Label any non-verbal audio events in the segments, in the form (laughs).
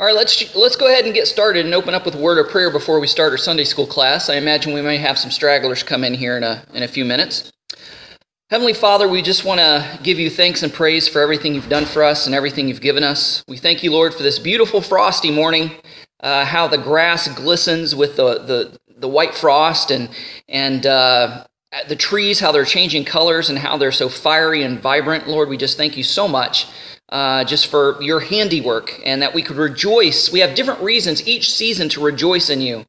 All right, let's let's go ahead and get started and open up with a word of prayer before we start our Sunday school class. I imagine we may have some stragglers come in here in a in a few minutes. Heavenly Father, we just want to give you thanks and praise for everything you've done for us and everything you've given us. We thank you, Lord, for this beautiful frosty morning. Uh, how the grass glistens with the the, the white frost and and uh, the trees, how they're changing colors and how they're so fiery and vibrant. Lord, we just thank you so much uh, just for your handiwork and that we could rejoice. We have different reasons each season to rejoice in you.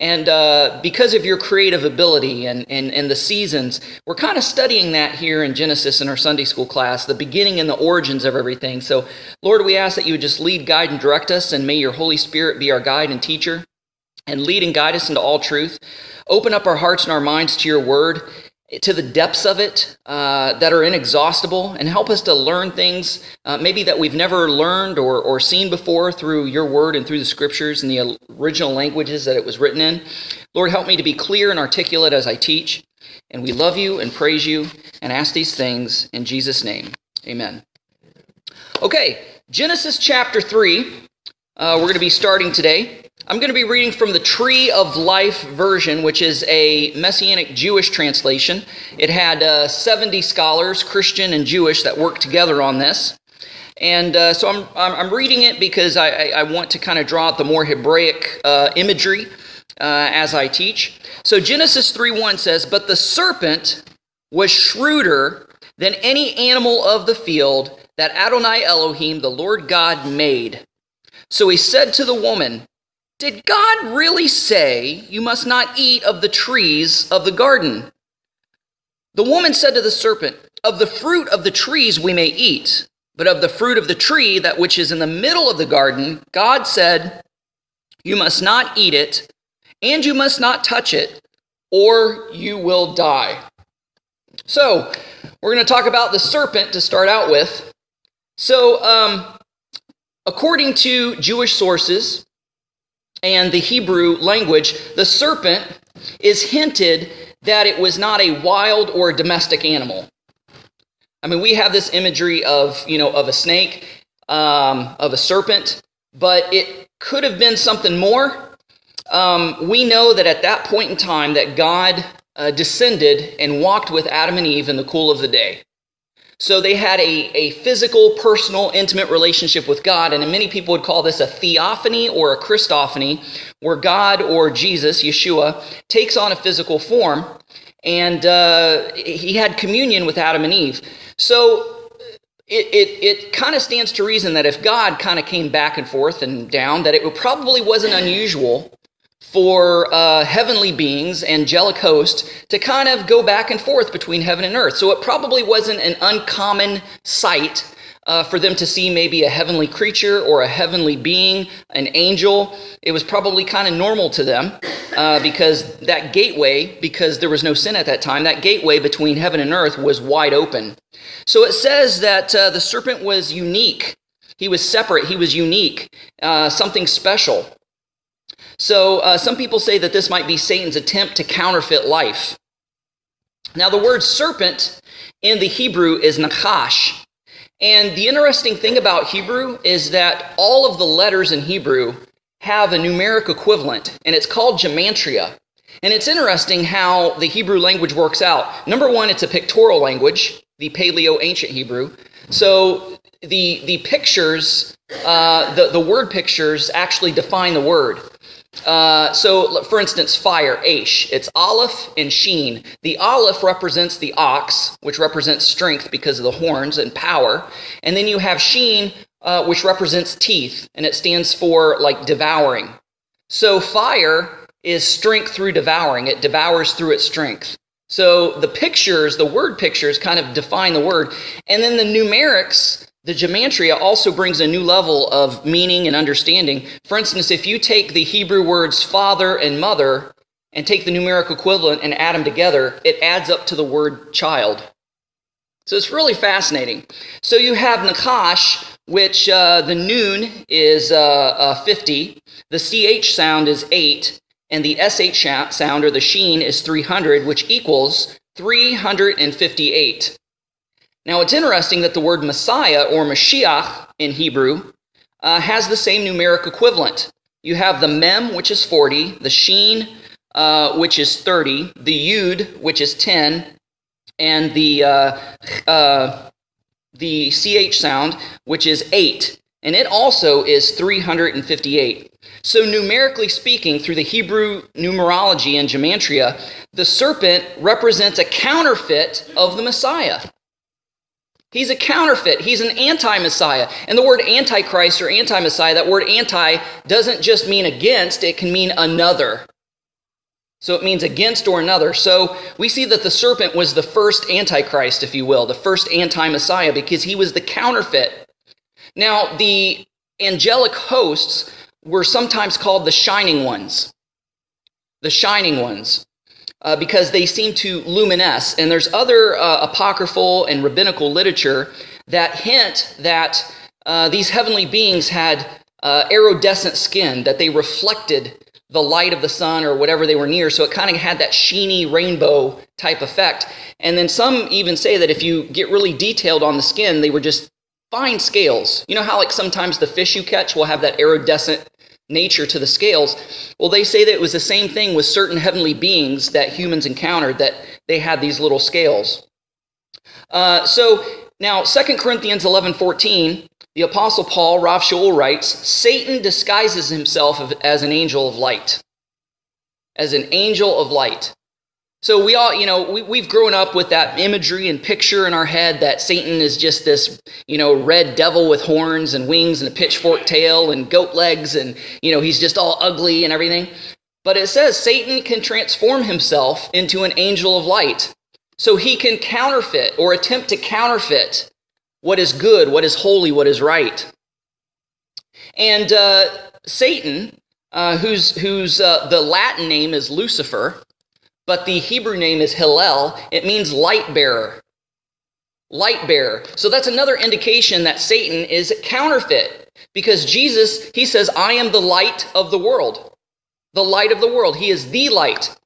And uh, because of your creative ability and, and, and the seasons, we're kind of studying that here in Genesis in our Sunday school class, the beginning and the origins of everything. So, Lord, we ask that you would just lead, guide, and direct us, and may your Holy Spirit be our guide and teacher and lead and guide us into all truth. Open up our hearts and our minds to your word to the depths of it uh, that are inexhaustible and help us to learn things uh, maybe that we've never learned or, or seen before through your word and through the scriptures and the original languages that it was written in. Lord, help me to be clear and articulate as I teach. And we love you and praise you and ask these things in Jesus' name. Amen. Okay, Genesis chapter 3. Uh, we're going to be starting today. I'm going to be reading from the Tree of Life version, which is a Messianic Jewish translation. It had uh, 70 scholars, Christian and Jewish, that worked together on this. And uh, so I'm, I'm reading it because I, I want to kind of draw out the more Hebraic uh, imagery uh, as I teach. So Genesis 3:1 says, But the serpent was shrewder than any animal of the field that Adonai Elohim, the Lord God, made. So he said to the woman, did God really say you must not eat of the trees of the garden? The woman said to the serpent, Of the fruit of the trees we may eat, but of the fruit of the tree, that which is in the middle of the garden, God said, You must not eat it, and you must not touch it, or you will die. So, we're going to talk about the serpent to start out with. So, um, according to Jewish sources, and the Hebrew language, the serpent is hinted that it was not a wild or domestic animal. I mean, we have this imagery of, you know, of a snake, um, of a serpent, but it could have been something more. Um, we know that at that point in time that God uh, descended and walked with Adam and Eve in the cool of the day. So they had a, a physical, personal, intimate relationship with God. And many people would call this a theophany or a Christophany, where God or Jesus, Yeshua, takes on a physical form. And uh, he had communion with Adam and Eve. So it, it, it kind of stands to reason that if God kind of came back and forth and down, that it probably wasn't unusual for uh, heavenly beings, angelic hosts, to kind of go back and forth between heaven and earth. So it probably wasn't an uncommon sight uh, for them to see maybe a heavenly creature or a heavenly being, an angel. It was probably kind of normal to them uh, because that gateway, because there was no sin at that time, that gateway between heaven and earth was wide open. So it says that uh, the serpent was unique. He was separate. He was unique, uh, something special. So uh, some people say that this might be Satan's attempt to counterfeit life. Now, the word serpent in the Hebrew is nachash. And the interesting thing about Hebrew is that all of the letters in Hebrew have a numeric equivalent, and it's called gematria. And it's interesting how the Hebrew language works out. Number one, it's a pictorial language, the Paleo Ancient Hebrew. So the, the pictures, uh, the, the word pictures actually define the word. Uh, so, for instance, fire, Aish, it's Aleph and Sheen. The Aleph represents the ox, which represents strength because of the horns and power. And then you have Sheen, uh, which represents teeth, and it stands for like devouring. So, fire is strength through devouring, it devours through its strength. So, the pictures, the word pictures, kind of define the word. And then the numerics the gematria also brings a new level of meaning and understanding. For instance, if you take the Hebrew words father and mother and take the numeric equivalent and add them together, it adds up to the word child. So it's really fascinating. So you have nachash, which uh, the noon is uh, uh, 50, the CH sound is 8, and the SH sound or the sheen is 300, which equals 358. Now, it's interesting that the word Messiah or Mashiach in Hebrew uh, has the same numeric equivalent. You have the mem, which is 40, the sheen, uh, which is 30, the yud, which is 10, and the, uh, uh, the ch sound, which is 8. And it also is 358. So, numerically speaking, through the Hebrew numerology and gematria, the serpent represents a counterfeit of the Messiah. He's a counterfeit. He's an anti Messiah. And the word antichrist or anti Messiah, that word anti doesn't just mean against, it can mean another. So it means against or another. So we see that the serpent was the first antichrist, if you will, the first anti Messiah, because he was the counterfeit. Now, the angelic hosts were sometimes called the shining ones. The shining ones uh, because they seem to luminesce. And there's other uh, apocryphal and rabbinical literature that hint that uh, these heavenly beings had uh, iridescent skin, that they reflected the light of the sun or whatever they were near. So it kind of had that sheeny rainbow type effect. And then some even say that if you get really detailed on the skin, they were just fine scales. You know how, like, sometimes the fish you catch will have that iridescent nature to the scales. Well, they say that it was the same thing with certain heavenly beings that humans encountered, that they had these little scales. Uh, so now, 2 Corinthians 11 14, the Apostle Paul, Rav Shaul writes, Satan disguises himself as an angel of light. As an angel of light. So we all, you know, we, we've grown up with that imagery and picture in our head that Satan is just this, you know, red devil with horns and wings and a pitchfork tail and goat legs and, you know, he's just all ugly and everything. But it says Satan can transform himself into an angel of light. So he can counterfeit or attempt to counterfeit what is good, what is holy, what is right. And uh, Satan, uh, whose, whose uh, the Latin name is Lucifer, but the Hebrew name is Hillel. It means light bearer. Light bearer. So that's another indication that Satan is counterfeit because Jesus, he says, I am the light of the world. The light of the world. He is the light.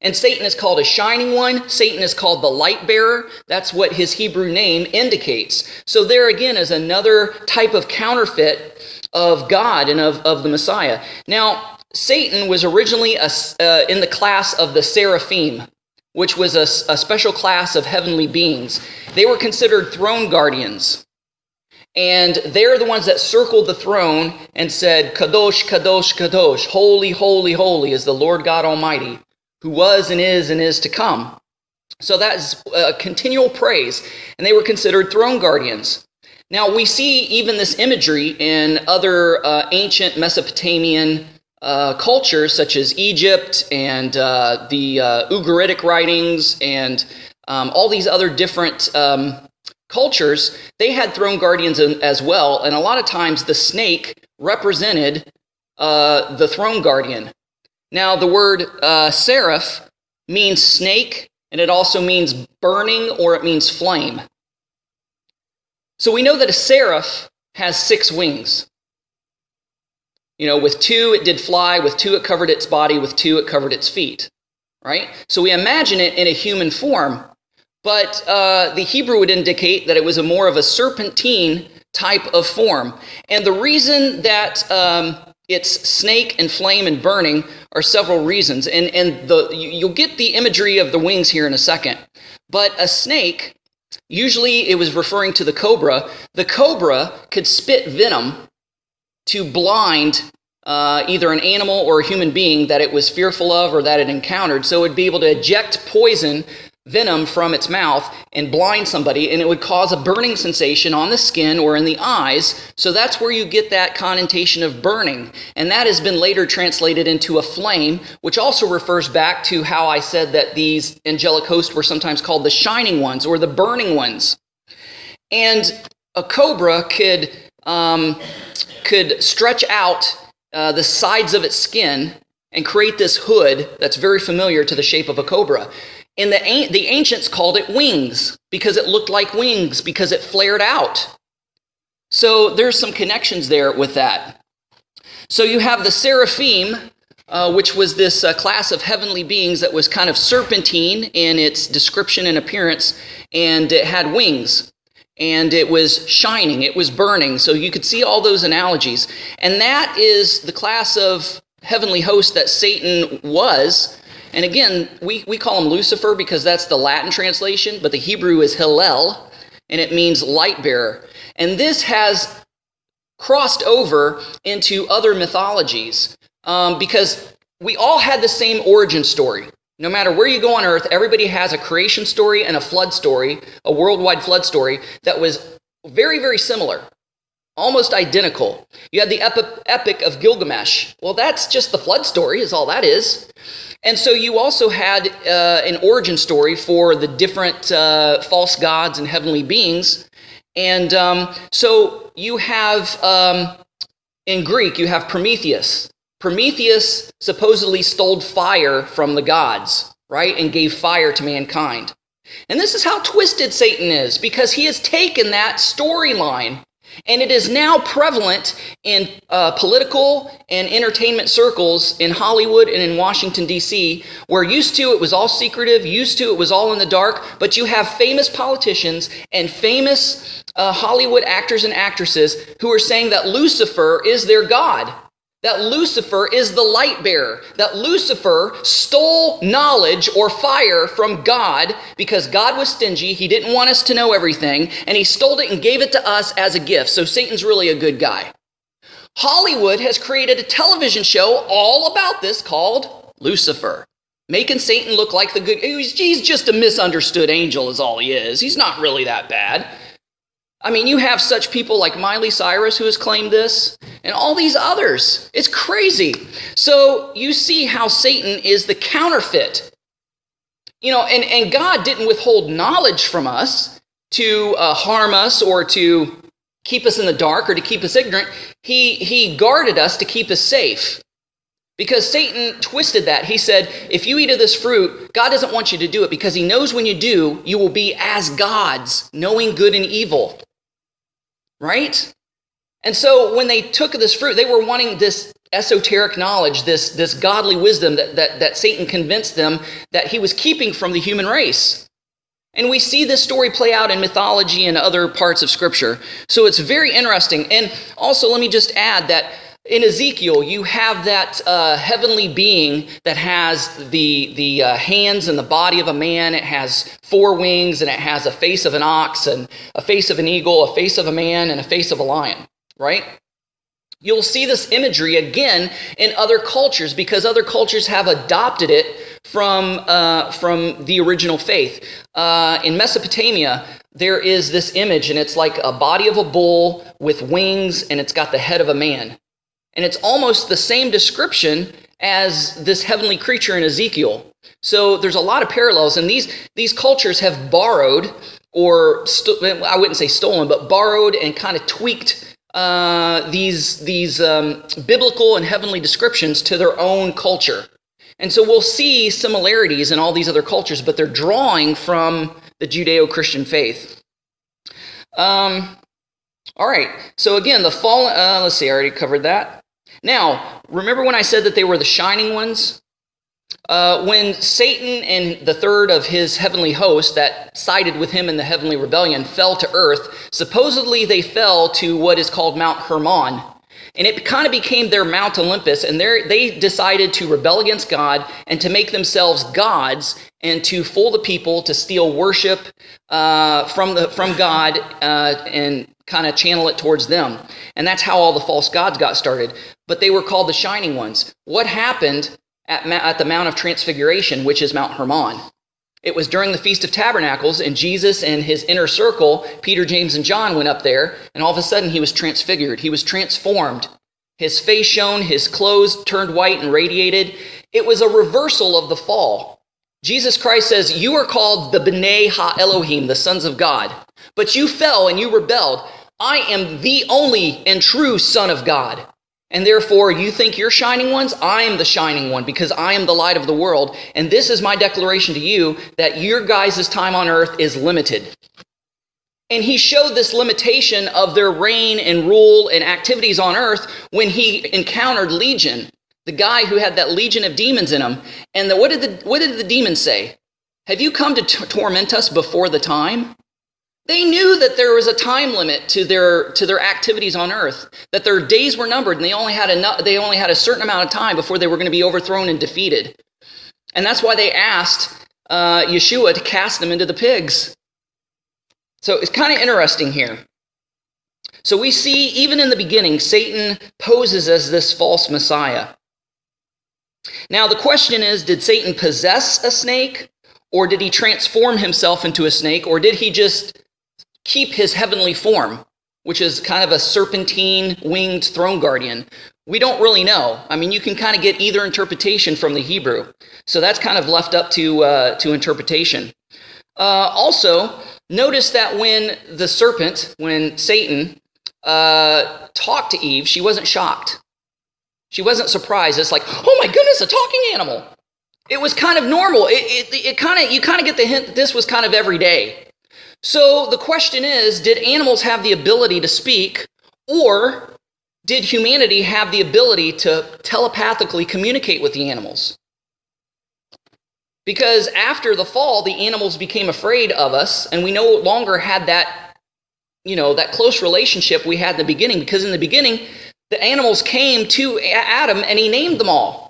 And Satan is called a shining one. Satan is called the light bearer. That's what his Hebrew name indicates. So there again is another type of counterfeit of God and of, of the Messiah. Now, Satan was originally a, uh, in the class of the seraphim, which was a, a special class of heavenly beings. They were considered throne guardians. And they're the ones that circled the throne and said, Kadosh, Kadosh, Kadosh, holy, holy, holy is the Lord God Almighty, who was and is and is to come. So that is a continual praise. And they were considered throne guardians. Now, we see even this imagery in other uh, ancient Mesopotamian uh, cultures such as Egypt and uh, the uh, Ugaritic writings and um, all these other different um, cultures, they had throne guardians as well. And a lot of times the snake represented uh, the throne guardian. Now, the word uh, seraph means snake, and it also means burning or it means flame. So we know that a seraph has six wings. You know, with two it did fly, with two it covered its body, with two it covered its feet. Right? So we imagine it in a human form, but uh, the Hebrew would indicate that it was a more of a serpentine type of form. And the reason that um, it's snake and flame and burning are several reasons. And, and the, you'll get the imagery of the wings here in a second. But a snake, usually it was referring to the cobra, the cobra could spit venom to blind uh, either an animal or a human being that it was fearful of or that it encountered. So it would be able to eject poison, venom from its mouth and blind somebody, and it would cause a burning sensation on the skin or in the eyes. So that's where you get that connotation of burning. And that has been later translated into a flame, which also refers back to how I said that these angelic hosts were sometimes called the shining ones or the burning ones. And a cobra could um, could stretch out uh, the sides of its skin and create this hood that's very familiar to the shape of a cobra. And the, the ancients called it wings because it looked like wings because it flared out. So there's some connections there with that. So you have the seraphim, uh, which was this uh, class of heavenly beings that was kind of serpentine in its description and appearance, and it had wings. And it was shining, it was burning. So you could see all those analogies. And that is the class of heavenly host that Satan was. And again, we, we call him Lucifer because that's the Latin translation, but the Hebrew is Hillel, and it means light bearer. And this has crossed over into other mythologies um, because we all had the same origin story. No matter where you go on earth, everybody has a creation story and a flood story, a worldwide flood story that was very, very similar, almost identical. You had the epi- epic of Gilgamesh. Well, that's just the flood story, is all that is. And so you also had uh, an origin story for the different uh, false gods and heavenly beings. And um, so you have, um, in Greek, you have Prometheus, Prometheus supposedly stole fire from the gods, right, and gave fire to mankind. And this is how twisted Satan is, because he has taken that storyline and it is now prevalent in uh, political and entertainment circles in Hollywood and in Washington, D.C., where used to it was all secretive, used to it was all in the dark, but you have famous politicians and famous uh, Hollywood actors and actresses who are saying that Lucifer is their God that Lucifer is the light bearer, that Lucifer stole knowledge or fire from God because God was stingy. He didn't want us to know everything, and he stole it and gave it to us as a gift. So Satan's really a good guy. Hollywood has created a television show all about this called Lucifer, making Satan look like the good. He's just a misunderstood angel, is all he is. He's not really that bad. I mean, you have such people like Miley Cyrus who has claimed this, and all these others. It's crazy. So you see how Satan is the counterfeit. You know, and, and God didn't withhold knowledge from us to uh, harm us or to keep us in the dark or to keep us ignorant. He, he guarded us to keep us safe. Because Satan twisted that. He said, if you eat of this fruit, God doesn't want you to do it because he knows when you do, you will be as gods, knowing good and evil right? And so when they took this fruit, they were wanting this esoteric knowledge, this, this godly wisdom that, that, that Satan convinced them that he was keeping from the human race. And we see this story play out in mythology and other parts of Scripture. So it's very interesting. And also, let me just add that in Ezekiel, you have that uh, heavenly being that has the, the uh, hands and the body of a man. It has four wings and it has a face of an ox and a face of an eagle, a face of a man, and a face of a lion, right? You'll see this imagery again in other cultures because other cultures have adopted it from, uh, from the original faith. Uh, in Mesopotamia, there is this image, and it's like a body of a bull with wings, and it's got the head of a man. And it's almost the same description as this heavenly creature in Ezekiel. So there's a lot of parallels, and these, these cultures have borrowed, or st- I wouldn't say stolen, but borrowed and kind of tweaked uh, these, these um, biblical and heavenly descriptions to their own culture. And so we'll see similarities in all these other cultures, but they're drawing from the Judeo Christian faith. Um, all right, so again, the fallen, uh, let's see, I already covered that. Now, remember when I said that they were the shining ones? Uh, when Satan and the third of his heavenly host that sided with him in the heavenly rebellion fell to earth, supposedly they fell to what is called Mount Hermon. And it kind of became their Mount Olympus, and they decided to rebel against God and to make themselves gods and to fool the people to steal worship uh, from, the, from God uh, and kind of channel it towards them. And that's how all the false gods got started. But they were called the shining ones. What happened at, at the Mount of Transfiguration, which is Mount Hermon? It was during the Feast of Tabernacles, and Jesus and his inner circle, Peter, James, and John, went up there, and all of a sudden he was transfigured. He was transformed. His face shone, his clothes turned white and radiated. It was a reversal of the fall. Jesus Christ says, You are called the B'nai Ha Elohim, the sons of God. But you fell and you rebelled. I am the only and true Son of God. And therefore, you think you're shining ones? I am the shining one because I am the light of the world. And this is my declaration to you that your guys' time on earth is limited. And he showed this limitation of their reign and rule and activities on earth when he encountered Legion, the guy who had that legion of demons in him. And the, what, did the, what did the demons say? Have you come to t- torment us before the time? They knew that there was a time limit to their to their activities on earth, that their days were numbered, and they only had enough, they only had a certain amount of time before they were going to be overthrown and defeated. And that's why they asked uh, Yeshua to cast them into the pigs. So it's kind of interesting here. So we see, even in the beginning, Satan poses as this false Messiah. Now, the question is did Satan possess a snake, or did he transform himself into a snake, or did he just keep his heavenly form, which is kind of a serpentine winged throne guardian? We don't really know. I mean, you can kind of get either interpretation from the Hebrew. So that's kind of left up to, uh, to interpretation. Uh, also, notice that when the serpent, when Satan uh, talked to Eve, she wasn't shocked. She wasn't surprised. It's like, oh my goodness, a talking animal. It was kind of normal. It, it, it kind of you kind of get the hint that this was kind of every day. So the question is, did animals have the ability to speak, or did humanity have the ability to telepathically communicate with the animals? Because after the fall, the animals became afraid of us, and we no longer had that, you know, that close relationship we had in the beginning. Because in the beginning, the animals came to Adam and he named them all.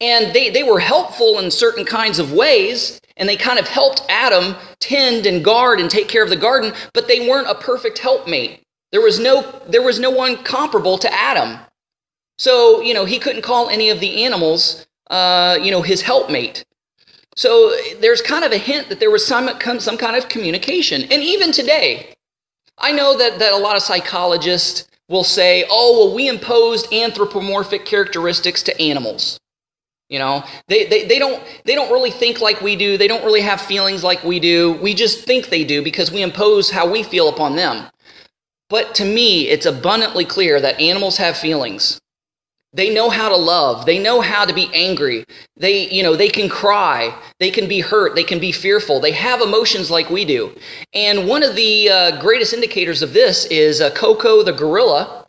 And they, they were helpful in certain kinds of ways, and they kind of helped Adam tend and guard and take care of the garden, but they weren't a perfect helpmate. There was no, there was no one comparable to Adam. So, you know, he couldn't call any of the animals, uh, you know, his helpmate. So there's kind of a hint that there was some, some kind of communication. And even today, I know that, that a lot of psychologists will say, oh, well, we imposed anthropomorphic characteristics to animals. You know, they, they, they, don't, they don't really think like we do. They don't really have feelings like we do. We just think they do because we impose how we feel upon them. But to me, it's abundantly clear that animals have feelings. They know how to love. They know how to be angry. They, you know, they can cry. They can be hurt. They can be fearful. They have emotions like we do. And one of the uh, greatest indicators of this is uh, Koko the gorilla.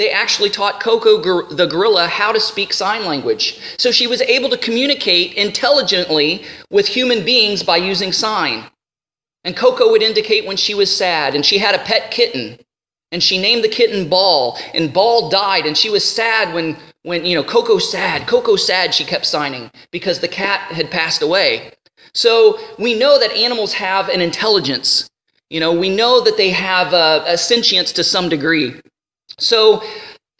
They actually taught Koko the gorilla how to speak sign language. So she was able to communicate intelligently with human beings by using sign. And Koko would indicate when she was sad, and she had a pet kitten. And she named the kitten Ball, and Ball died, and she was sad when when, you know, Koko sad, Koko sad, she kept signing because the cat had passed away. So we know that animals have an intelligence. You know, we know that they have a, a sentience to some degree. So,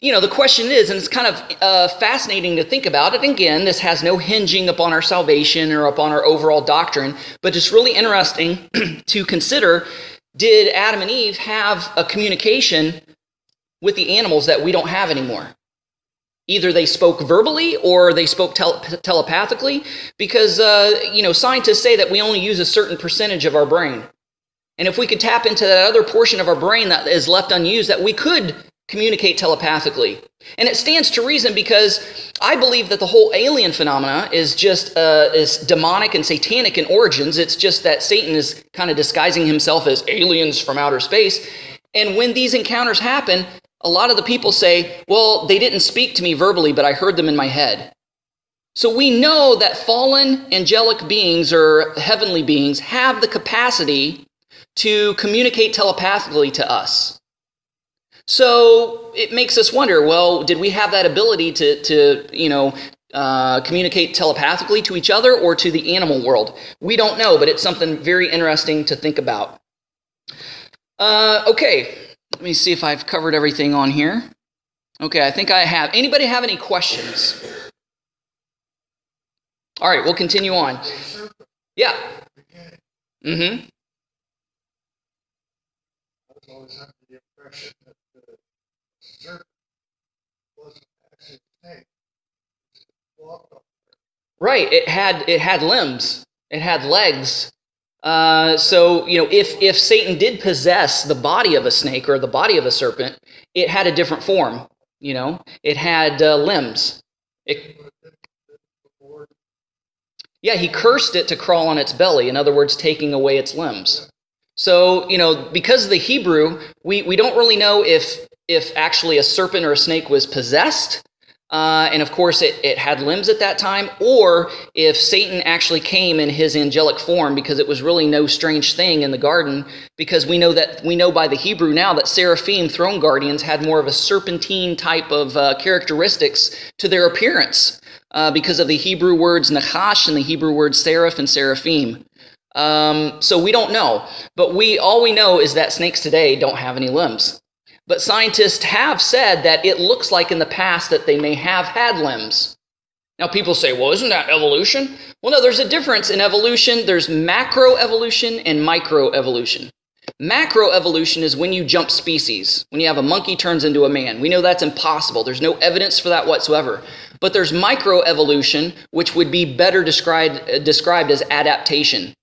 you know, the question is, and it's kind of uh, fascinating to think about it. Again, this has no hinging upon our salvation or upon our overall doctrine, but it's really interesting (clears throat) to consider did Adam and Eve have a communication with the animals that we don't have anymore? Either they spoke verbally or they spoke tel- telepathically, because uh, you know scientists say that we only use a certain percentage of our brain, and if we could tap into that other portion of our brain that is left unused, that we could communicate telepathically. And it stands to reason because I believe that the whole alien phenomena is just uh, is demonic and satanic in origins. It's just that Satan is kind of disguising himself as aliens from outer space. And when these encounters happen, a lot of the people say, well, they didn't speak to me verbally, but I heard them in my head. So we know that fallen angelic beings or heavenly beings have the capacity to communicate telepathically to us. So it makes us wonder, well, did we have that ability to, to you know, uh, communicate telepathically to each other or to the animal world? We don't know, but it's something very interesting to think about. Uh, okay, let me see if I've covered everything on here. Okay, I think I have. Anybody have any questions? All right, we'll continue on. Yeah. Mm-hmm. Right. It had it had limbs. It had legs. Uh, so you know, if if Satan did possess the body of a snake or the body of a serpent, it had a different form. You know, it had uh, limbs. It, yeah, he cursed it to crawl on its belly. In other words, taking away its limbs. So you know, because of the Hebrew, we we don't really know if if actually a serpent or a snake was possessed uh, and of course it, it had limbs at that time, or if Satan actually came in his angelic form, because it was really no strange thing in the garden, because we know that we know by the Hebrew now that seraphim throne guardians had more of a serpentine type of uh, characteristics to their appearance, uh, because of the Hebrew words nachash and the Hebrew words seraph and seraphim. Um, so we don't know, but we all we know is that snakes today don't have any limbs. But scientists have said that it looks like in the past that they may have had limbs. Now, people say, well, isn't that evolution? Well, no, there's a difference in evolution. There's macroevolution and microevolution. Macroevolution is when you jump species, when you have a monkey turns into a man. We know that's impossible. There's no evidence for that whatsoever. But there's microevolution, which would be better described, described as adaptation,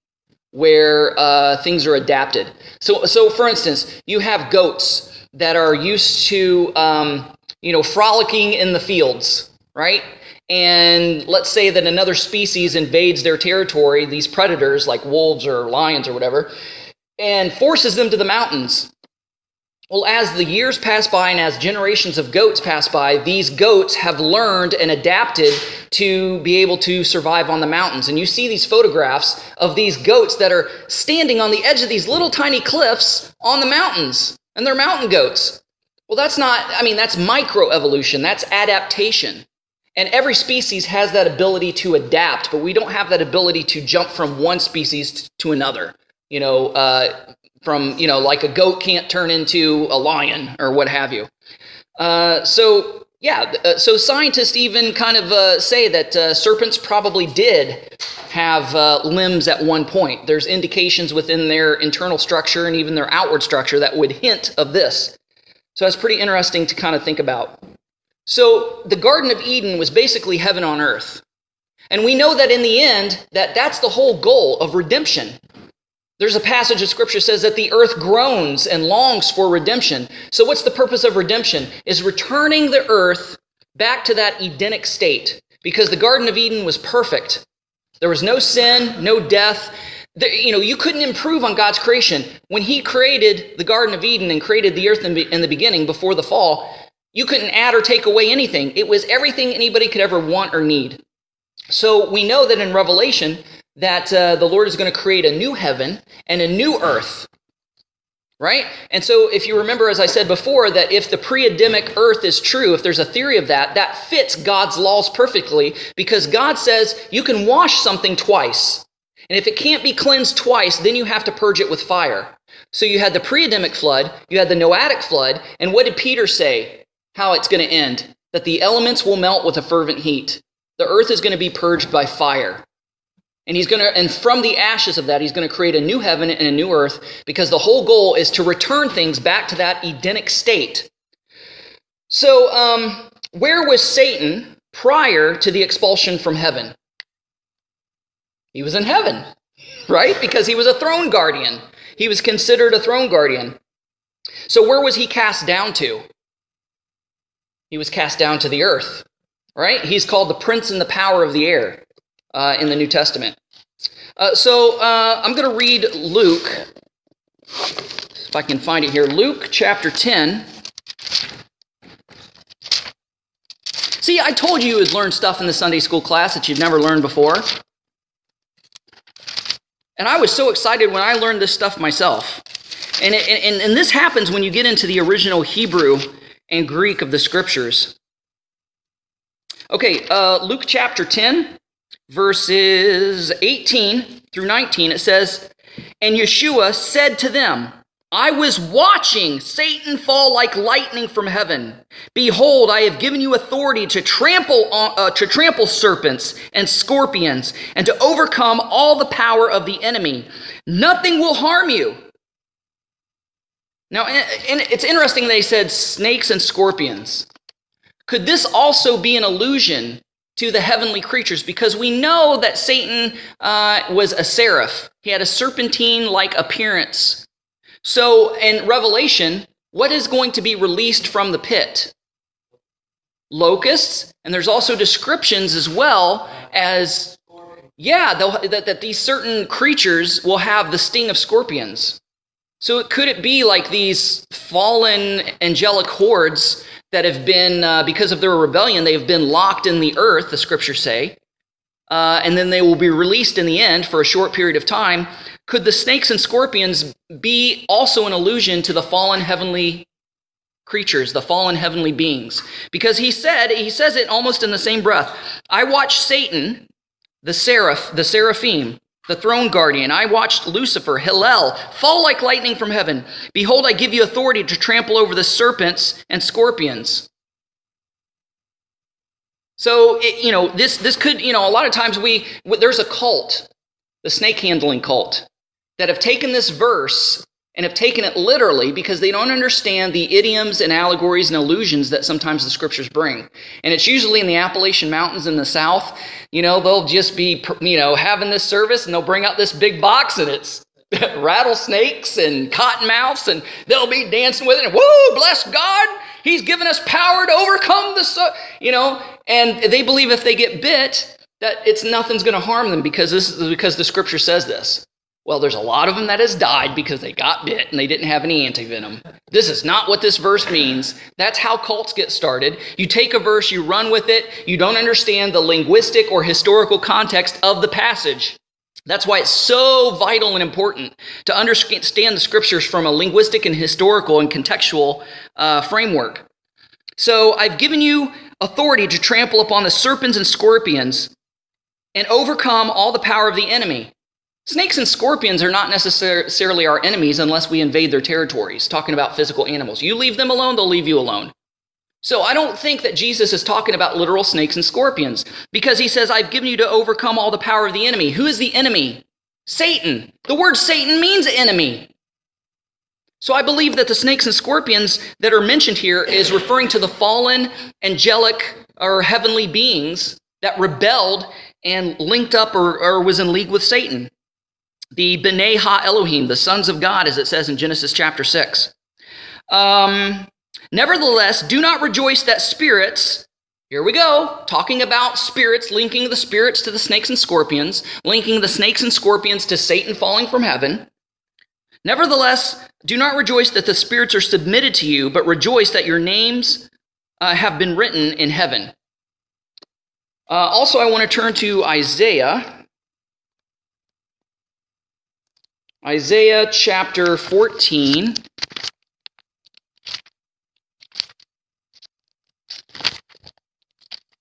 where uh, things are adapted. So, so, for instance, you have goats that are used to, um, you know, frolicking in the fields, right? And let's say that another species invades their territory, these predators like wolves or lions or whatever, and forces them to the mountains. Well, as the years pass by and as generations of goats pass by, these goats have learned and adapted to be able to survive on the mountains. And you see these photographs of these goats that are standing on the edge of these little tiny cliffs on the mountains and they're mountain goats. Well, that's not, I mean, that's microevolution, that's adaptation. And every species has that ability to adapt, but we don't have that ability to jump from one species to another. You know, uh, from, you know, like a goat can't turn into a lion or what have you. Uh, so, yeah, uh, so scientists even kind of uh, say that uh, serpents probably did have uh, limbs at one point. There's indications within their internal structure and even their outward structure that would hint of this. So that's pretty interesting to kind of think about. So the Garden of Eden was basically heaven on earth. And we know that in the end that that's the whole goal of redemption. There's a passage of scripture says that the earth groans and longs for redemption. So what's the purpose of redemption? Is returning the earth back to that Edenic state because the Garden of Eden was perfect. There was no sin, no death. You know, you couldn't improve on God's creation. When He created the Garden of Eden and created the earth in the beginning before the fall, you couldn't add or take away anything. It was everything anybody could ever want or need. So we know that in Revelation that uh, the Lord is going to create a new heaven and a new earth right? And so, if you remember, as I said before, that if the pre Adamic earth is true, if there's a theory of that, that fits God's laws perfectly because God says you can wash something twice. And if it can't be cleansed twice, then you have to purge it with fire. So you had the pre Adamic flood, you had the Noahic flood, and what did Peter say? How it's going to end? That the elements will melt with a fervent heat. The earth is going to be purged by fire. And he's going to, and from the ashes of that, he's going to create a new heaven and a new earth because the whole goal is to return things back to that Edenic state. So, um, where was Satan prior to the expulsion from heaven? He was in heaven, right? Because he was a throne guardian. He was considered a throne guardian. So, where was he cast down to? He was cast down to the earth, right? He's called the prince and the power of the air uh, in the New Testament. Uh, so uh, I'm going to read Luke, if I can find it here. Luke chapter 10. See, I told you you would learn stuff in the Sunday school class that you've never learned before. And I was so excited when I learned this stuff myself. And, it, and, and this happens when you get into the original Hebrew and Greek of the scriptures. Okay, uh, Luke chapter 10, verses 18 through 19, it says, And Yeshua said to them, I was watching Satan fall like lightning from heaven. Behold, I have given you authority to trample on, uh, to trample serpents and scorpions and to overcome all the power of the enemy. Nothing will harm you. Now, and it's interesting they said snakes and scorpions. Could this also be an allusion to the heavenly creatures because we know that Satan uh, was a seraph. He had a serpentine like appearance. So in Revelation, what is going to be released from the pit? Locusts, and there's also descriptions as well as, yeah, that, that these certain creatures will have the sting of scorpions. So could it be like these fallen angelic hordes that have been, uh, because of their rebellion, they have been locked in the earth, the scriptures say, uh, and then they will be released in the end for a short period of time. Could the snakes and scorpions be also an allusion to the fallen heavenly creatures, the fallen heavenly beings? Because he said, he says it almost in the same breath. I watch Satan, the seraph, the seraphim, the throne guardian. I watched Lucifer, Hillel, fall like lightning from heaven. Behold, I give you authority to trample over the serpents and scorpions. So, it, you know, this, this could, you know, a lot of times we, there's a cult, the snake handling cult, that have taken this verse and have taken it literally because they don't understand the idioms and allegories and allusions that sometimes the scriptures bring. And it's usually in the Appalachian Mountains in the south. You know, they'll just be, you know, having this service and they'll bring out this big box and it's (laughs) rattlesnakes and cottonmouths and they'll be dancing with it. And, Woo, bless God. He's given us power to overcome the, you know, and they believe if they get bit, that it's nothing's going to harm them because this is because the scripture says this. Well, there's a lot of them that has died because they got bit and they didn't have any antivenom. This is not what this verse means. That's how cults get started. You take a verse, you run with it, you don't understand the linguistic or historical context of the passage. That's why it's so vital and important to understand the scriptures from a linguistic and historical and contextual uh, framework. So I've given you authority to trample upon the serpents and scorpions and overcome all the power of the enemy. Snakes and scorpions are not necessarily our enemies unless we invade their territories, talking about physical animals. You leave them alone, they'll leave you alone. So I don't think that Jesus is talking about literal snakes and scorpions because he says, I've given you to overcome all the power of the enemy. Who is the enemy? Satan. The word Satan means enemy. So I believe that the snakes and scorpions that are mentioned here is referring to the fallen angelic or heavenly beings that rebelled and linked up or, or was in league with Satan the B'nai Ha Elohim, the sons of God, as it says in Genesis chapter 6. Um, Nevertheless, do not rejoice that spirits, here we go, talking about spirits, linking the spirits to the snakes and scorpions, linking the snakes and scorpions to Satan falling from heaven. Nevertheless, do not rejoice that the spirits are submitted to you, but rejoice that your names uh, have been written in heaven. Uh, also, I want to turn to Isaiah Isaiah chapter 14.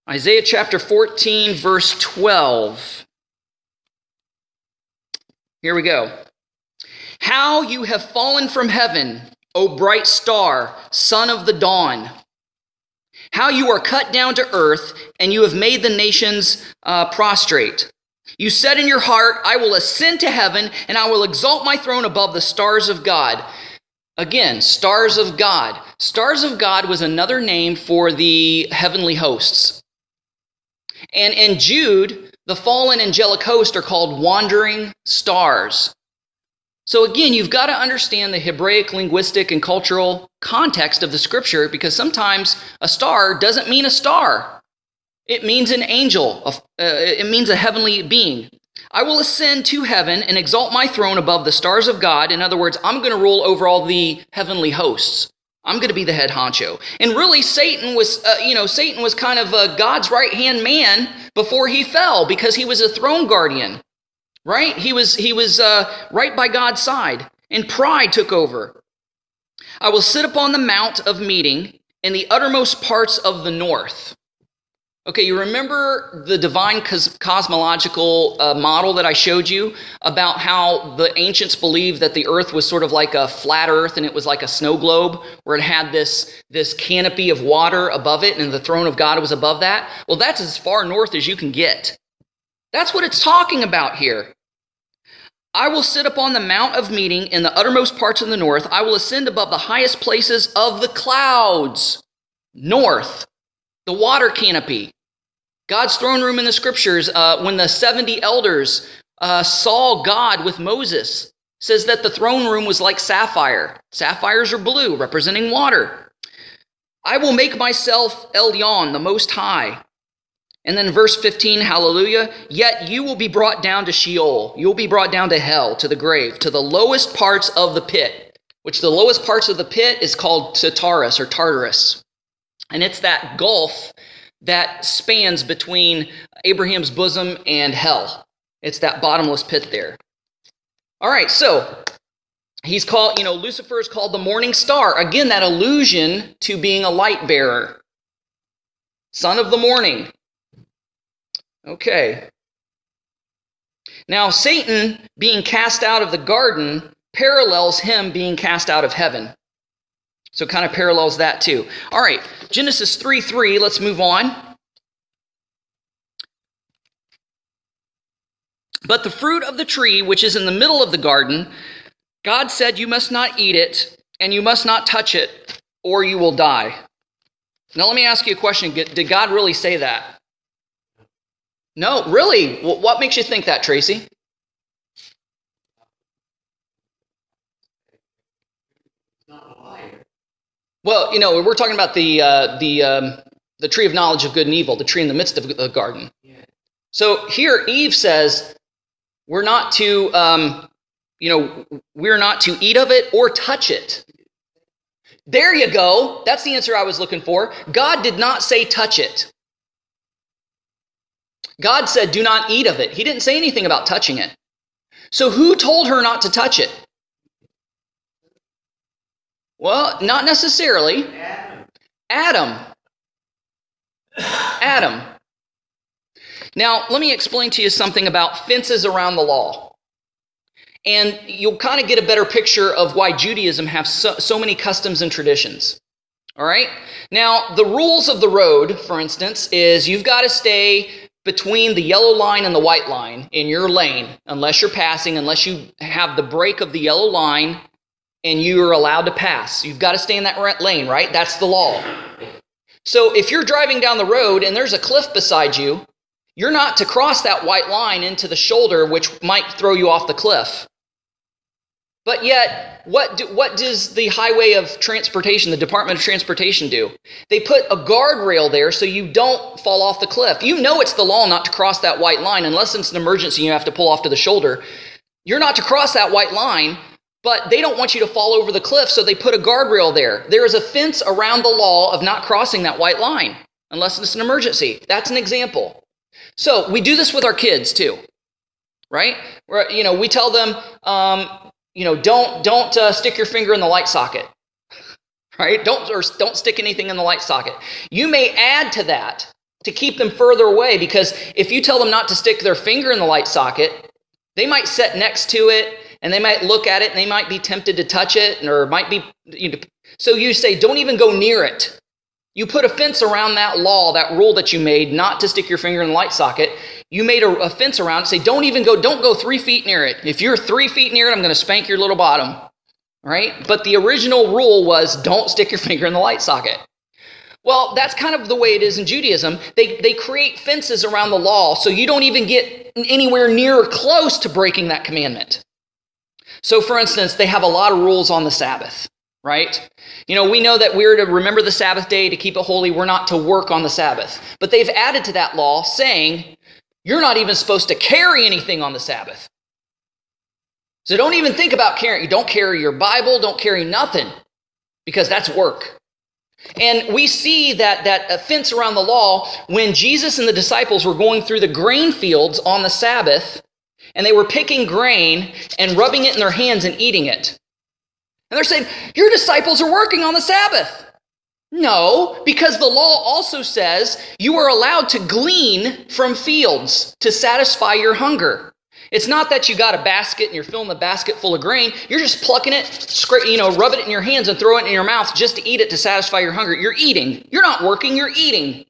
Isaiah chapter 14, verse 12. Here we go. How you have fallen from heaven, O bright star, son of the dawn. How you are cut down to earth, and you have made the nations uh, prostrate. You said in your heart, I will ascend to heaven and I will exalt my throne above the stars of God. Again, stars of God. Stars of God was another name for the heavenly hosts. And in Jude, the fallen angelic host are called wandering stars. So again, you've got to understand the Hebraic linguistic and cultural context of the scripture because sometimes a star doesn't mean a star. It means an angel, uh, it means a heavenly being. I will ascend to heaven and exalt my throne above the stars of God. In other words, I'm going to rule over all the heavenly hosts. I'm going to be the head honcho. And really, Satan was, uh, you know, Satan was kind of uh, God's right hand man before he fell because he was a throne guardian, right? He was he was uh, right by God's side, and pride took over. I will sit upon the mount of meeting in the uttermost parts of the north. Okay, you remember the divine cos- cosmological uh, model that I showed you about how the ancients believed that the earth was sort of like a flat earth and it was like a snow globe where it had this, this canopy of water above it and the throne of God was above that? Well, that's as far north as you can get. That's what it's talking about here. I will sit upon the mount of meeting in the uttermost parts of the north. I will ascend above the highest places of the clouds. North, the water canopy. God's throne room in the scriptures, uh, when the 70 elders uh, saw God with Moses, says that the throne room was like sapphire. Sapphires are blue, representing water. I will make myself Elyon, the Most High. And then verse 15, hallelujah. Yet you will be brought down to Sheol. You'll be brought down to hell, to the grave, to the lowest parts of the pit, which the lowest parts of the pit is called Tartarus or Tartarus. And it's that gulf that spans between Abraham's bosom and hell. It's that bottomless pit there. All right, so he's called, you know, Lucifer is called the morning star. Again, that allusion to being a light bearer, son of the morning. Okay. Now, Satan being cast out of the garden parallels him being cast out of heaven. So it kind of parallels that too. All right, Genesis 3 3, let's move on. But the fruit of the tree, which is in the middle of the garden, God said, You must not eat it, and you must not touch it, or you will die. Now, let me ask you a question. Did God really say that? No, really? What makes you think that, Tracy? Well, you know, we're talking about the uh, the um, the tree of knowledge of good and evil, the tree in the midst of the garden. So here, Eve says, "We're not to, um, you know, we're not to eat of it or touch it." There you go. That's the answer I was looking for. God did not say touch it. God said, "Do not eat of it." He didn't say anything about touching it. So who told her not to touch it? Well, not necessarily. Adam. Adam. (sighs) Adam. Now, let me explain to you something about fences around the law. And you'll kind of get a better picture of why Judaism has so, so many customs and traditions. All right? Now, the rules of the road, for instance, is you've got to stay between the yellow line and the white line in your lane, unless you're passing, unless you have the break of the yellow line and you are allowed to pass. You've got to stay in that lane, right? That's the law. So if you're driving down the road and there's a cliff beside you, you're not to cross that white line into the shoulder, which might throw you off the cliff. But yet, what, do, what does the Highway of Transportation, the Department of Transportation, do? They put a guardrail there so you don't fall off the cliff. You know it's the law not to cross that white line unless it's an emergency and you have to pull off to the shoulder. You're not to cross that white line, but they don't want you to fall over the cliff, so they put a guardrail there. There is a fence around the law of not crossing that white line unless it's an emergency. That's an example. So we do this with our kids too, right? You know, we tell them, um, you know, don't don't uh, stick your finger in the light socket, (laughs) right? Don't or don't stick anything in the light socket. You may add to that to keep them further away because if you tell them not to stick their finger in the light socket, they might sit next to it and they might look at it and they might be tempted to touch it or might be you know, so you say don't even go near it. You put a fence around that law that rule that you made not to stick your finger in the light socket. You made a, a fence around it say don't even go don't go three feet near it. If you're three feet near it i'm going to spank your little bottom. Right? But the original rule was don't stick your (laughs) finger in the light socket. Well that's kind of the way it is in judaism. They, they create fences around the law so you don't even get anywhere near or close to breaking that commandment so, for instance, they have a lot of rules on the Sabbath, right? You know, we know that we're to remember the Sabbath day to keep it holy. We're not to work on the Sabbath. But they've added to that law saying you're not even supposed to carry anything on the Sabbath. So don't even think about carrying. Don't carry your Bible. Don't carry nothing because that's work. And we see that that fence around the law when Jesus and the disciples were going through the grain fields on the Sabbath and they were picking grain and rubbing it in their hands and eating it. And they're saying, Your disciples are working on the Sabbath. No, because the law also says you are allowed to glean from fields to satisfy your hunger. It's not that you got a basket and you're filling the basket full of grain. You're just plucking it, scra- you know, rubbing it in your hands and throwing it in your mouth just to eat it to satisfy your hunger. You're eating. You're not working, you're eating.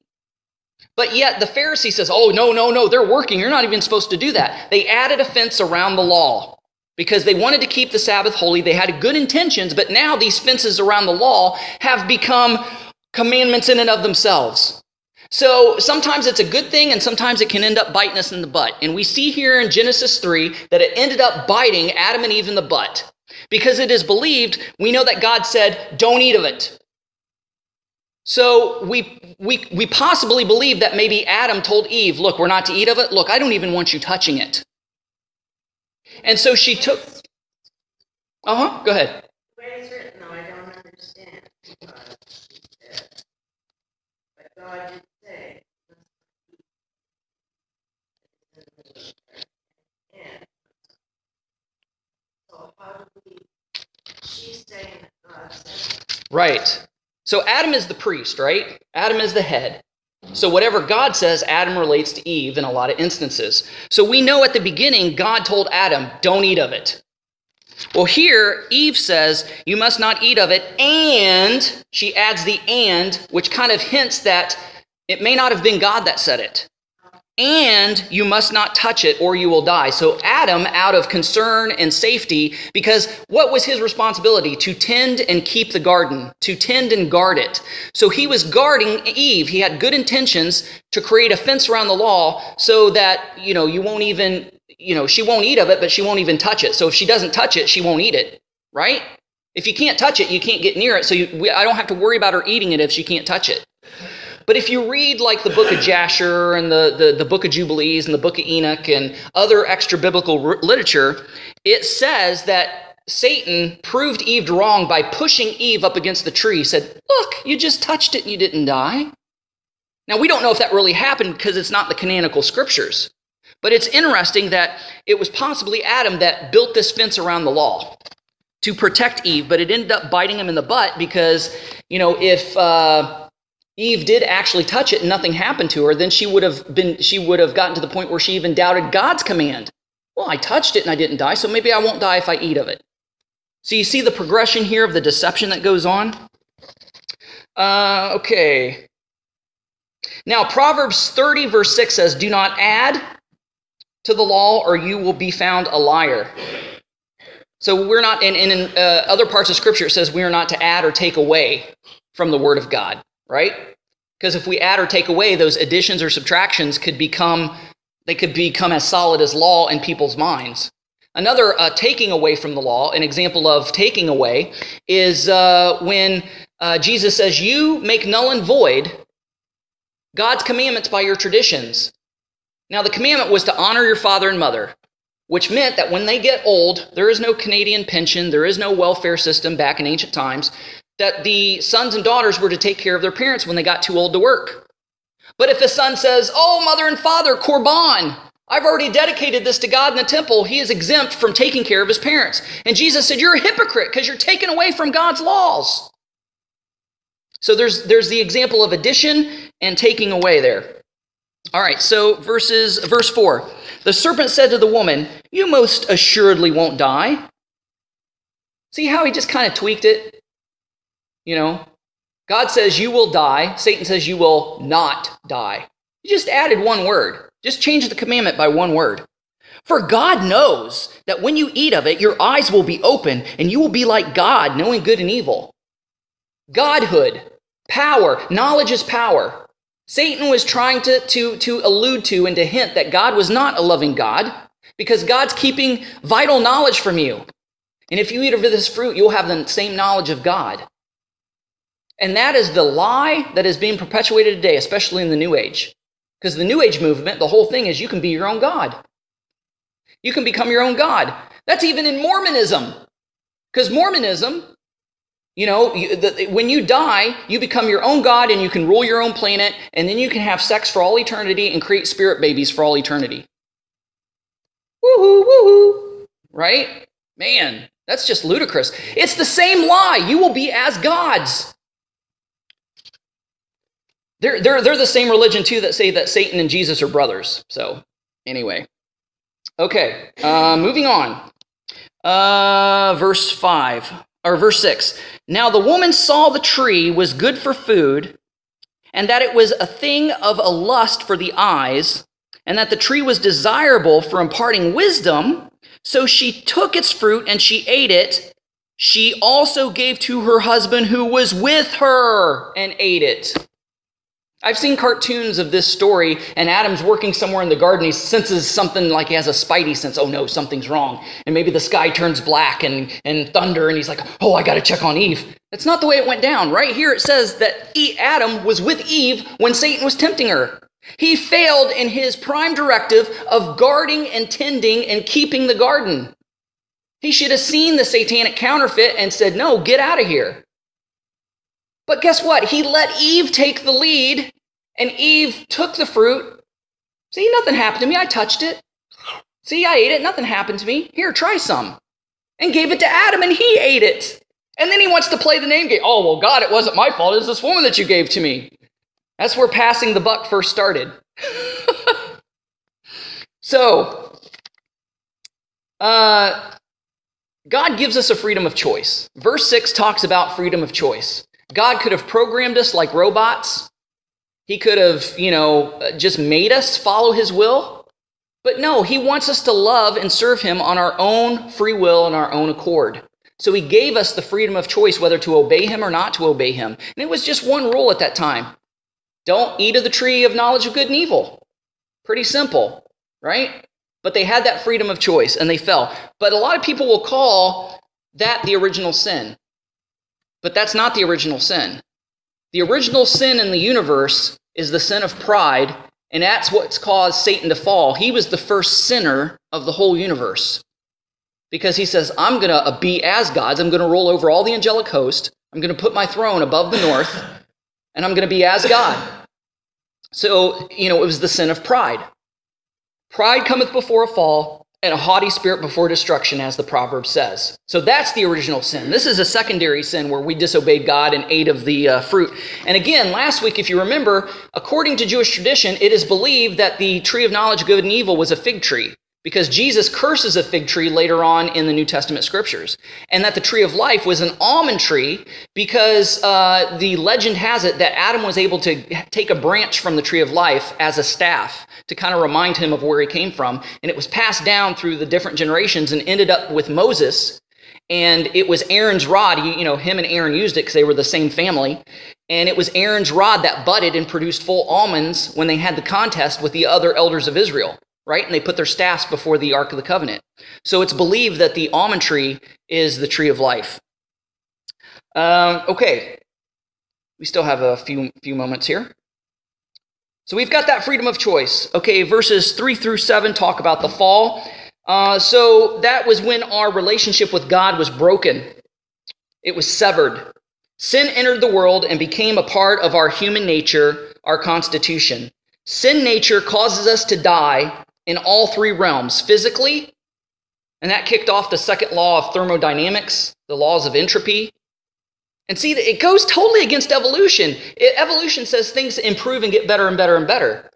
But yet the Pharisee says, oh, no, no, no, they're working. You're not even supposed to do that. They added a fence around the law because they wanted to keep the Sabbath holy. They had good intentions, but now these fences around the law have become commandments in and of themselves. So sometimes it's a good thing and sometimes it can end up biting us in the butt. And we see here in Genesis 3 that it ended up biting Adam and Eve in the butt. Because it is believed, we know that God said, don't eat of it. So we, we, we possibly believe that maybe Adam told Eve, Look, we're not to eat of it. Look, I don't even want you touching it. And so she took. Uh huh, go ahead. The way it's written, though, I don't understand. God did say. And so how do we, she's saying that God said, Right. So Adam is the priest, right? Adam is the head. So whatever God says, Adam relates to Eve in a lot of instances. So we know at the beginning, God told Adam, don't eat of it. Well, here, Eve says, you must not eat of it, and she adds the and, which kind of hints that it may not have been God that said it. And you must not touch it or you will die. So, Adam, out of concern and safety, because what was his responsibility? To tend and keep the garden, to tend and guard it. So, he was guarding Eve. He had good intentions to create a fence around the law so that, you know, you won't even, you know, she won't eat of it, but she won't even touch it. So, if she doesn't touch it, she won't eat it, right? If you can't touch it, you can't get near it. So, you, I don't have to worry about her eating it if she can't touch it. But if you read like the book of Jasher and the, the, the book of Jubilees and the book of Enoch and other extra biblical literature, it says that Satan proved Eve wrong by pushing Eve up against the tree. He said, Look, you just touched it and you didn't die. Now, we don't know if that really happened because it's not the canonical scriptures. But it's interesting that it was possibly Adam that built this fence around the law to protect Eve, but it ended up biting him in the butt because, you know, if. Uh, Eve did actually touch it and nothing happened to her, then she would have been she would have gotten to the point where she even doubted God's command. Well, I touched it and I didn't die, so maybe I won't die if I eat of it. So you see the progression here of the deception that goes on? Uh, okay. Now, Proverbs 30, verse 6 says, Do not add to the law, or you will be found a liar. So we're not, and, in uh, other parts of Scripture, it says we are not to add or take away from the Word of God right? Because if we add or take away, those additions or subtractions could become they could become as solid as law in people's minds. Another uh, taking away from the law, an example of taking away, is uh, when uh, Jesus says, "You make null and void God's commandments by your traditions." Now, the commandment was to honor your father and mother, which meant that when they get old, there is no Canadian pension, there is no welfare system back in ancient times that the sons and daughters were to take care of their parents when they got too old to work. But if the son says, Oh, mother and father, Korban, I've already dedicated this to God in the temple, he is exempt from taking care of his parents. And Jesus said, You're a hypocrite because you're taken away from God's laws. So there's, there's the example of addition and taking away there. All right, so verses verse 4. The serpent said to the woman, You most assuredly won't die. See how he just kind of tweaked it? You know, God says you will die. Satan says you will not die. You just added one word. Just change the commandment by one word. For God knows that when you eat of it, your eyes will be open and you will be like God, knowing good and evil. Godhood, power, knowledge is power. Satan was trying to, to, to allude to and to hint that God was not a loving God because God's keeping vital knowledge from you. And if you eat of this fruit, you'll have the same knowledge of God. And that is the lie that is being perpetuated today, especially in the New Age. Because the New Age movement, the whole thing is you can be your own God. You can become your own God. That's even in Mormonism. Because Mormonism, you know, you, the, when you die, you become your own God and you can rule your own planet, and then you can have sex for all eternity and create spirit babies for all eternity. Woohoo, woohoo. Right? Man, that's just ludicrous. It's the same lie. You will be as gods. They're, they're, they're the same religion, too, that say that Satan and Jesus are brothers. So, anyway. Okay, uh, moving on. Uh, verse 5, or verse 6. Now the woman saw the tree was good for food, and that it was a thing of a lust for the eyes, and that the tree was desirable for imparting wisdom. So she took its fruit and she ate it. She also gave to her husband who was with her and ate it. I've seen cartoons of this story, and Adam's working somewhere in the garden. He senses something like he has a spidey sense. Oh no, something's wrong. And maybe the sky turns black and, and thunder, and he's like, oh, I got to check on Eve. That's not the way it went down. Right here it says that Adam was with Eve when Satan was tempting her. He failed in his prime directive of guarding and tending and keeping the garden. He should have seen the satanic counterfeit and said, no, get out of here. But guess what? He let Eve take the lead And Eve took the fruit. See, nothing happened to me. I touched it. See, I ate it. Nothing happened to me. Here, try some. And gave it to Adam, and he ate it. And then he wants to play the name game. Oh, well, God, it wasn't my fault. It was this woman that you gave to me. That's where passing the buck first started. (laughs) so, uh, God gives us a freedom of choice. Verse 6 talks about freedom of choice. God could have programmed us like robots. He could have, you know, just made us follow his will. But no, he wants us to love and serve him on our own free will and our own accord. So he gave us the freedom of choice whether to obey him or not to obey him. And it was just one rule at that time don't eat of the tree of knowledge of good and evil. Pretty simple, right? But they had that freedom of choice and they fell. But a lot of people will call that the original sin. But that's not the original sin. The original sin in the universe is the sin of pride, and that's what's caused Satan to fall. He was the first sinner of the whole universe because he says, I'm going to uh, be as gods. I'm going to roll over all the angelic host. I'm going to put my throne above the north, and I'm going to be as God. So, you know, it was the sin of pride. Pride cometh before a fall, and a haughty spirit before destruction, as the proverb says. So that's the original sin. This is a secondary sin where we disobeyed God and ate of the uh, fruit. And again, last week, if you remember, according to Jewish tradition, it is believed that the tree of knowledge of good and evil was a fig tree because Jesus curses a fig tree later on in the New Testament scriptures. And that the tree of life was an almond tree because uh, the legend has it that Adam was able to take a branch from the tree of life as a staff to kind of remind him of where he came from. And it was passed down through the different generations and ended up with Moses. And it was Aaron's rod. You know, him and Aaron used it because they were the same family. And it was Aaron's rod that budded and produced full almonds when they had the contest with the other elders of Israel right? And they put their staffs before the Ark of the Covenant. So it's believed that the almond tree is the tree of life. Um, okay, we still have a few few moments here. So we've got that freedom of choice. Okay, verses three through seven talk about the fall. Uh, so that was when our relationship with God was broken. It was severed. Sin entered the world and became a part of our human nature, our constitution. Sin nature causes us to die in all three realms physically, and that kicked off the second law of thermodynamics, the laws of entropy. And see, it goes totally against evolution. It, evolution says things improve and get better and better and better.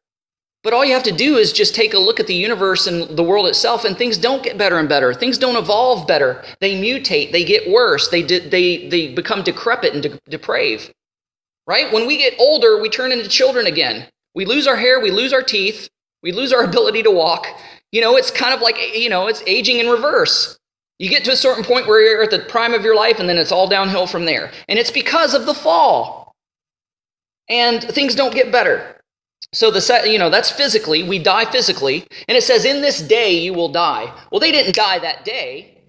But all you have to do is just take a look at the universe and the world itself, and things don't get better and better. Things don't evolve better. They mutate. They get worse. They, de- they, they become decrepit and de- deprave. Right? When we get older, we turn into children again. We lose our hair, we lose our teeth, we lose our ability to walk. You know, it's kind of like, you know, it's aging in reverse. You get to a certain point where you're at the prime of your life, and then it's all downhill from there. And it's because of the fall. And things don't get better. So the you know that's physically we die physically, and it says in this day you will die. Well, they didn't die that day,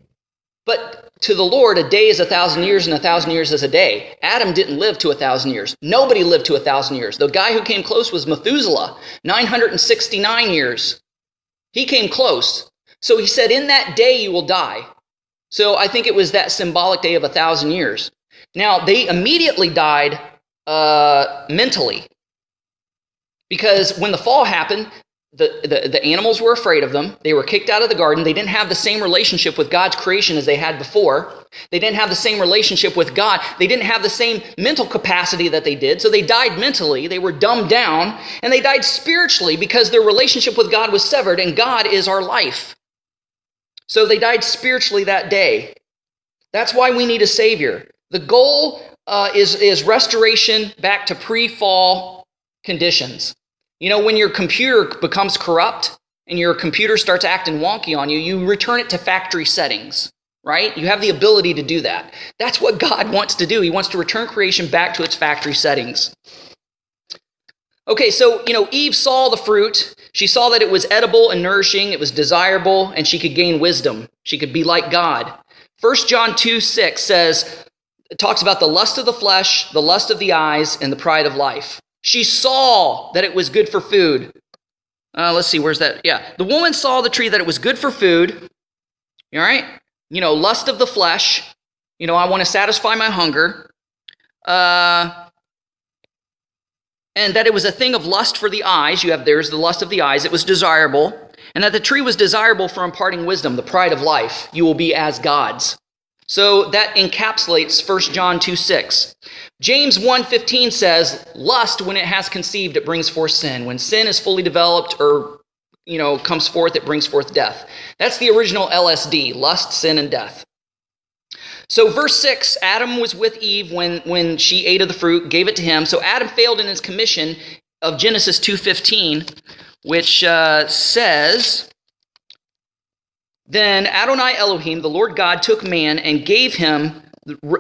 but to the Lord, a day is a thousand years, and a thousand years is a day. Adam didn't live to a thousand years. Nobody lived to a thousand years. The guy who came close was Methuselah, 969 years. He came close. So he said, In that day you will die. So I think it was that symbolic day of a thousand years. Now, they immediately died uh, mentally. Because when the fall happened, the, the, animals were afraid of them. They were kicked out of the garden. They didn't have the same relationship with God's creation as they had before. They didn't have the same relationship with God. They didn't have the same mental capacity that they did. So they died mentally. They were dumbed down. And they died spiritually because their relationship with God was severed, and God is our life. So they died spiritually that day. That's why we need a Savior. The goal uh, is, is restoration back to pre fall conditions. You know, when your computer becomes corrupt and your computer starts acting wonky on you, you return it to factory settings, right? You have the ability to do that. That's what God (laughs) wants to do. He wants to return creation back to its factory settings. Okay, so, you know, Eve saw the fruit. She saw that it was edible and nourishing, it was desirable, and she could gain wisdom. She could be like God. 1 John 2 6 says, it talks about the lust of the flesh, the lust of the eyes, and the pride of life. She saw that it was good for food. Uh, let's see, where's that? Yeah. The woman saw the tree that it was good for food. All right? You know, lust of the flesh. You know, I want to satisfy my hunger. Uh, and that it was a thing of lust for the eyes. You have there's the lust of the eyes. It was desirable, and that the tree was desirable for imparting wisdom, the pride of life. You will be as gods. So that encapsulates 1 John 2 6. James 1:15 says, "Lust when it has conceived it brings forth sin. When sin is fully developed or you know comes forth it brings forth death." That's the original LSD, lust, sin and death. So verse 6, Adam was with Eve when when she ate of the fruit, gave it to him. So Adam failed in his commission of Genesis 2:15, which uh, says then Adonai Elohim, the Lord God, took man and gave him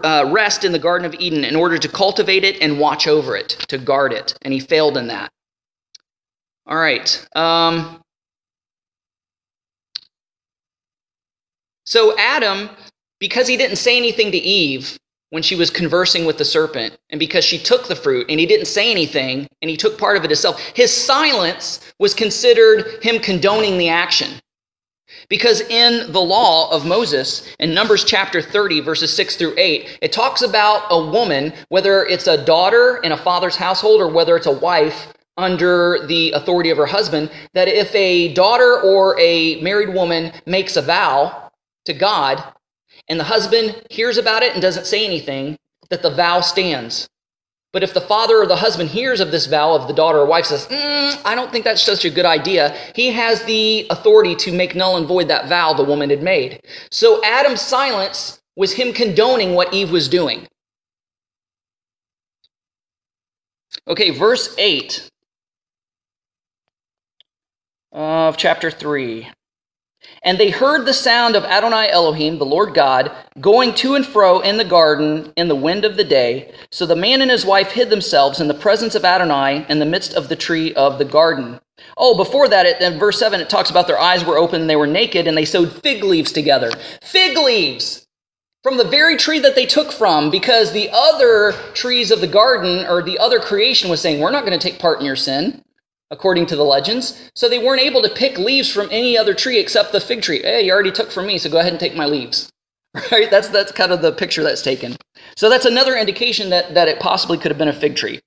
uh, rest in the Garden of Eden in order to cultivate it and watch over it, to guard it. And he failed in that. All right. Um, so Adam, because he didn't say anything to Eve when she was conversing with the serpent, and because she took the fruit and he didn't say anything and he took part of it himself, his silence was considered him condoning the action. Because in the law of Moses, in Numbers chapter 30, verses 6 through 8, it talks about a woman, whether it's a daughter in a father's household or whether it's a wife under the authority of her husband, that if a daughter or a married woman makes a vow to God and the husband hears about it and doesn't say anything, that the vow stands. But if the father or the husband hears of this vow of the daughter or wife says, mm, I don't think that's such a good idea, he has the authority to make null and void that vow the woman had made. So Adam's silence was him condoning what Eve was doing. Okay, verse 8 of chapter 3. And they heard the sound of Adonai Elohim, the Lord God, going to and fro in the garden in the wind of the day. So the man and his wife hid themselves in the presence of Adonai in the midst of the tree of the garden. Oh, before that, in verse 7, it talks about their eyes were open and they were naked and they sewed fig leaves together. Fig leaves! From the very tree that they took from, because the other trees of the garden or the other creation was saying, We're not going to take part in your sin according to the legends. So they weren't able to pick leaves from any other tree except the fig tree. Hey, you already took from me, so go ahead and take my leaves. (laughs) Right? That's that's kind of the picture that's taken. So that's another indication that, that it possibly could have been a fig tree.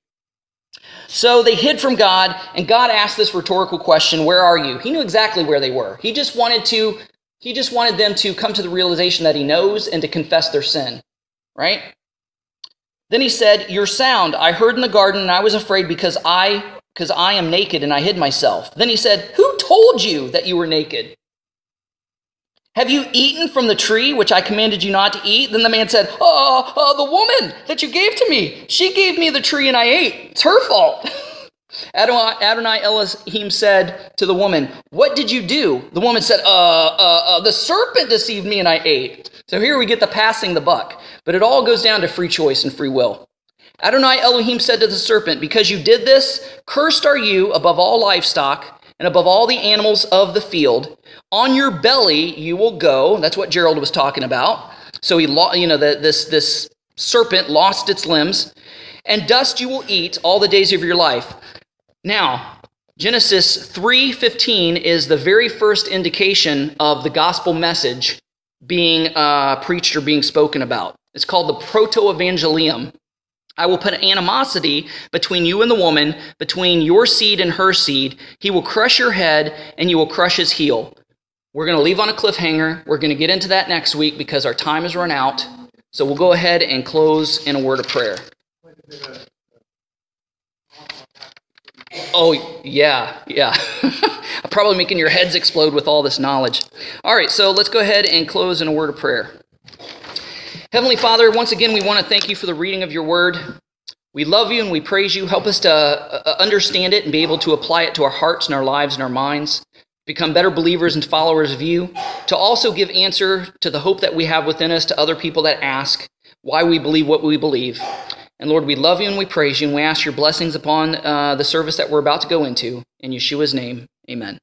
So they hid from God, and God asked this rhetorical question, Where are you? He knew exactly where they were. He just wanted to, he just wanted them to come to the realization that he knows and to confess their sin. Right? Then he said, Your sound I heard in the garden, and I was afraid because I because I am naked and I hid myself. Then he said, Who told you that you were naked? Have you eaten from the tree which I commanded you not to eat? Then the man said, Oh, the woman that you gave to me. She gave me the tree and I ate. It's her fault. (laughs) Adonai, Adonai Elohim said to the woman, What did you do? The woman said, uh, uh, uh, The serpent deceived me and I ate. So here we get the passing the buck. But it all goes down to free choice and free will. Adonai Elohim said to the serpent, Because you did this, cursed are you above all livestock and above all the animals of the field. On your belly you will go. That's what Gerald was talking about. So he, you know, the, this this serpent lost its limbs, and dust you will eat all the days of your life. Now, Genesis 3:15 is the very first indication of the gospel message being uh, preached or being spoken about. It's called the proto-evangelium. I will put animosity between you and the woman, between your seed and her seed. He will crush your head, and you will crush his heel. We're going to leave on a cliffhanger. We're going to get into that next week because our time has run out. So we'll go ahead and close in a word of prayer. Oh, yeah, yeah. (laughs) I'm Probably making your heads explode with all this knowledge. All right, so let's go ahead and close in a word of prayer. Heavenly Father, once again, we want to thank you for the reading of your word. We love you and we praise you. Help us to uh, uh, understand it and be able to apply it to our hearts and our lives and our minds, become better believers and followers of you, to also give answer to the hope that we have within us to other people that ask why we believe what we believe. And Lord, we love you and we praise you and we ask your blessings upon uh, the service that we're about to go into. In Yeshua's name, amen.